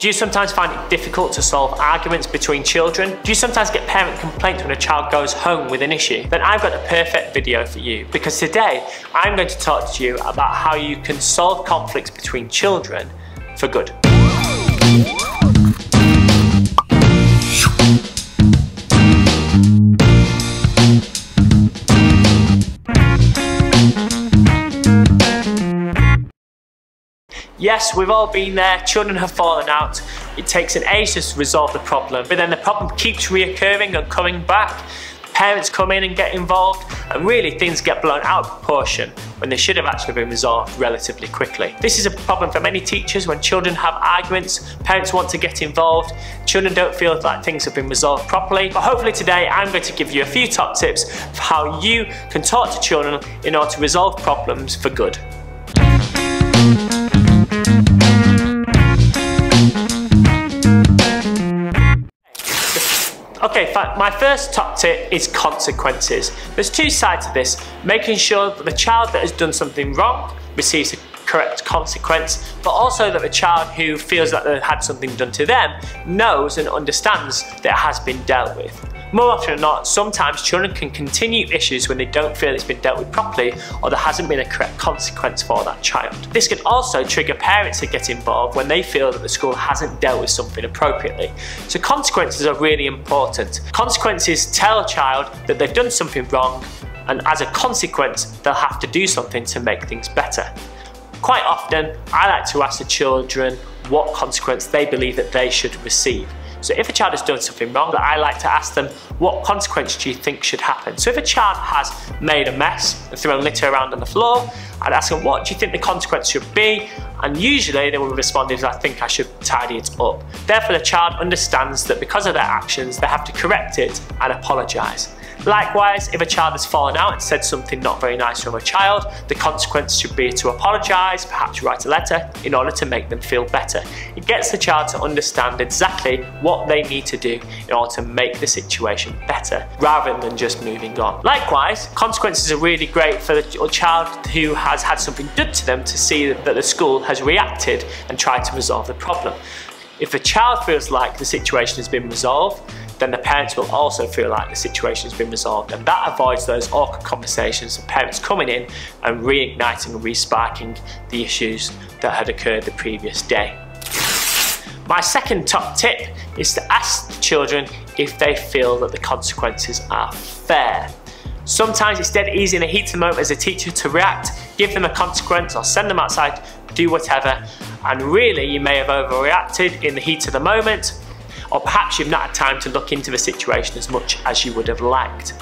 Do you sometimes find it difficult to solve arguments between children? Do you sometimes get parent complaints when a child goes home with an issue? Then I've got a perfect video for you because today I'm going to talk to you about how you can solve conflicts between children for good. Yes, we've all been there. Children have fallen out. It takes an age to resolve the problem, but then the problem keeps reoccurring and coming back. Parents come in and get involved, and really things get blown out of proportion when they should have actually been resolved relatively quickly. This is a problem for many teachers when children have arguments, parents want to get involved, children don't feel like things have been resolved properly. But hopefully today I'm going to give you a few top tips for how you can talk to children in order to resolve problems for good. My first top tip is consequences. There's two sides to this. Making sure that the child that has done something wrong receives a correct consequence, but also that the child who feels that they've had something done to them knows and understands that it has been dealt with. More often than not, sometimes children can continue issues when they don't feel it's been dealt with properly or there hasn't been a correct consequence for that child. This can also trigger parents to get involved when they feel that the school hasn't dealt with something appropriately. So consequences are really important. Consequences tell a child that they've done something wrong and as a consequence, they'll have to do something to make things better. Quite often, I like to ask the children what consequence they believe that they should receive. So if a child has done something wrong, I like to ask them, what consequence do you think should happen? So if a child has made a mess and thrown litter around on the floor, I'd ask them, what do you think the consequence should be? And usually they will respond is, I think I should tidy it up. Therefore the child understands that because of their actions, they have to correct it and apologise. Likewise, if a child has fallen out and said something not very nice from a child, the consequence should be to apologise, perhaps write a letter in order to make them feel better. It gets the child to understand exactly what they need to do in order to make the situation better rather than just moving on. Likewise, consequences are really great for the child who has had something done to them to see that the school has reacted and tried to resolve the problem. If a child feels like the situation has been resolved, then the parents will also feel like the situation has been resolved and that avoids those awkward conversations of parents coming in and reigniting and resparking the issues that had occurred the previous day. My second top tip is to ask the children if they feel that the consequences are fair. Sometimes it's dead easy in a heated moment as a teacher to react, give them a consequence or send them outside, do whatever, and really you may have overreacted in the heat of the moment or perhaps you've not had time to look into the situation as much as you would have liked.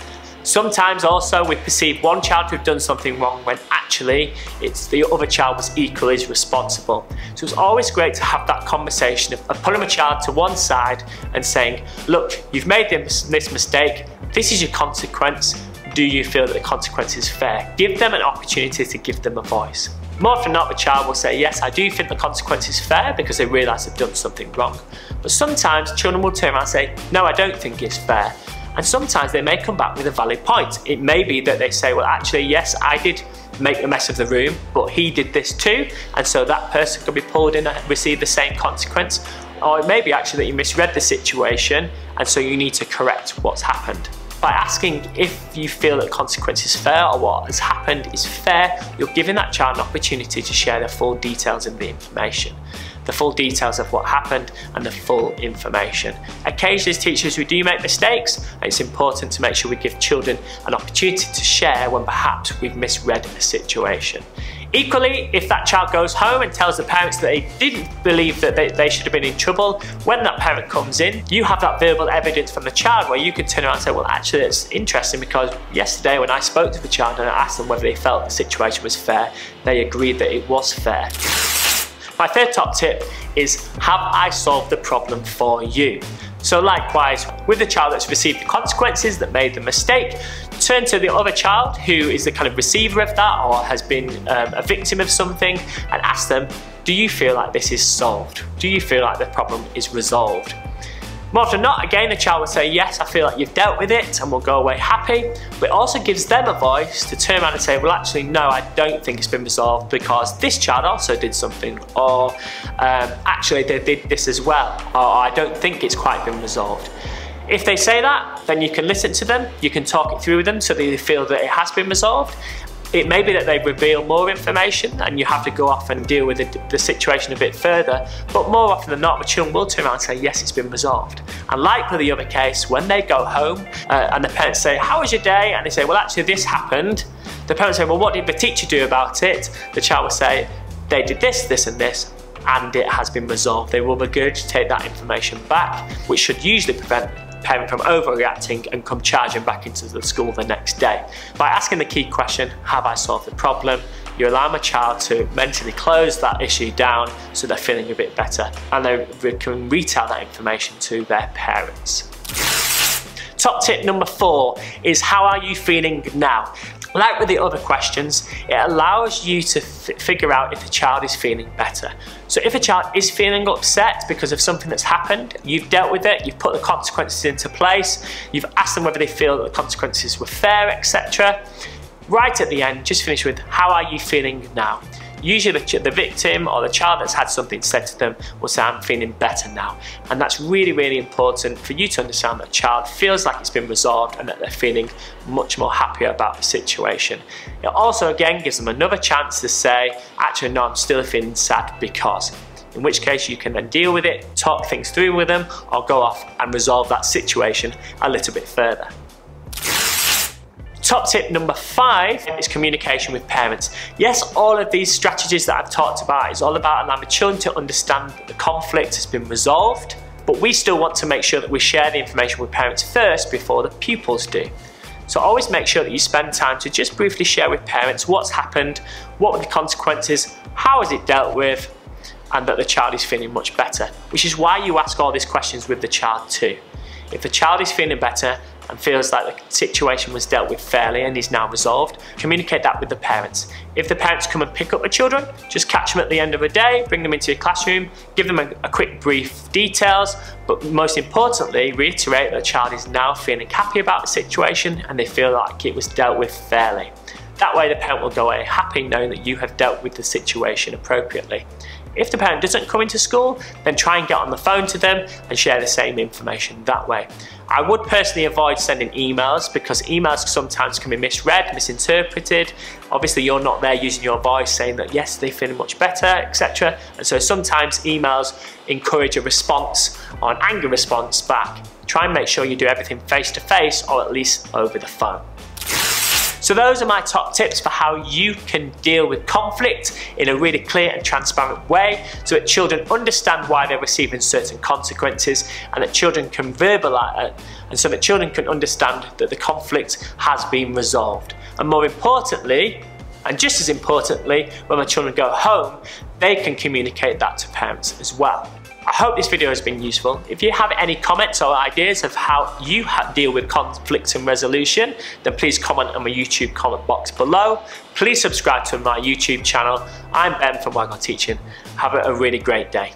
Sometimes also we perceive one child to have done something wrong when actually it's the other child was equally as responsible. So it's always great to have that conversation of, pulling a child to one side and saying, look, you've made this, this mistake, this is your consequence, do you feel that the consequence is fair? Give them an opportunity to give them a voice. More often not, the child will say, yes, I do think the consequence is fair because they realise they've done something wrong. But sometimes children will turn around and say, no, I don't think it's fair. And sometimes they may come back with a valid point. It may be that they say, well, actually, yes, I did make a mess of the room, but he did this too, and so that person could be pulled in and receive the same consequence. Or it may be actually that you misread the situation, and so you need to correct what's happened. By asking if you feel that consequence is fair or what has happened is fair, you're giving that child an opportunity to share the full details of the information the full details of what happened and the full information. Occasionally as teachers we do make mistakes and it's important to make sure we give children an opportunity to share when perhaps we've misread a situation. Equally, if that child goes home and tells the parents that they didn't believe that they, they, should have been in trouble, when that parent comes in, you have that verbal evidence from the child where you can turn around and say, well, actually, it's interesting because yesterday when I spoke to the child and I asked them whether they felt the situation was fair, they agreed that it was fair. My third top tip is have I solved the problem for you? So likewise, with the child that's received the consequences that made the mistake, turn to the other child who is the kind of receiver of that or has been um, a victim of something and ask them, do you feel like this is solved? Do you feel like the problem is resolved? More often not, again, the child will say, yes, I feel like you've dealt with it and will go away happy, but it also gives them a voice to turn around and say, well, actually, no, I don't think it's been resolved because this child also did something, or um, actually, they did this as well, or I don't think it's quite been resolved. If they say that, then you can listen to them, you can talk it through with them so they feel that it has been resolved, it may be that they reveal more information and you have to go off and deal with the, the, situation a bit further, but more often than not, the children will turn around and say, yes, it's been resolved. And like with the other case, when they go home uh, and the parents say, how was your day? And they say, well, actually, this happened. The parents say, well, what did the teacher do about it? The child will say, they did this, this, and this, and it has been resolved. They will regurgitate that information back, which should usually prevent parent from overreacting and come charging back into the school the next day. By asking the key question, have I solved the problem? You allow my child to mentally close that issue down so they're feeling a bit better and they can retell that information to their parents. Top tip number four is how are you feeling now? Like with the other questions, it allows you to figure out if the child is feeling better. So if a child is feeling upset because of something that's happened, you've dealt with it, you've put the consequences into place, you've asked them whether they feel that the consequences were fair, etc. Right at the end, just finish with how are you feeling now? Usually the, the victim or the child that's had something said to them will say, I'm feeling better now. And that's really, really important for you to understand that a child feels like it's been resolved and that they're feeling much more happier about the situation. It also, again, gives them another chance to say, actually, no, I'm still feeling sad because in which case you can then deal with it, talk things through with them, or go off and resolve that situation a little bit further. Top tip number five is communication with parents. Yes, all of these strategies that I've talked about is all about allowing children to understand that the conflict has been resolved, but we still want to make sure that we share the information with parents first before the pupils do. So always make sure that you spend time to just briefly share with parents what's happened, what were the consequences, how is it dealt with, and that the child is feeling much better. Which is why you ask all these questions with the child too. If the child is feeling better and feels like the situation was dealt with fairly and is now resolved, communicate that with the parents. If the parents come and pick up the children, just catch them at the end of the day, bring them into your classroom, give them a, a quick brief details, but most importantly, reiterate that the child is now feeling happy about the situation and they feel like it was dealt with fairly. That way the parent will go away happy knowing that you have dealt with the situation appropriately. If the parent doesn't come into school, then try and get on the phone to them and share the same information that way. I would personally avoid sending emails because emails sometimes can be misread, misinterpreted. Obviously, you're not there using your voice saying that yes, they feel much better, etc. And so sometimes emails encourage a response or an angry response back. Try and make sure you do everything face to face or at least over the phone. So those are my top tips for how you can deal with conflict in a really clear and transparent way so that children understand why they're receiving certain consequences and that children can verbalize it uh, and so that children can understand that the conflict has been resolved. And more importantly, and just as importantly, when the children go home, they can communicate that to parents as well. I hope this video has been useful. If you have any comments or ideas of how you deal with conflict and resolution, then please comment on my YouTube comment box below. Please subscribe to my YouTube channel. I'm Ben from Wagon Teaching. Have a really great day.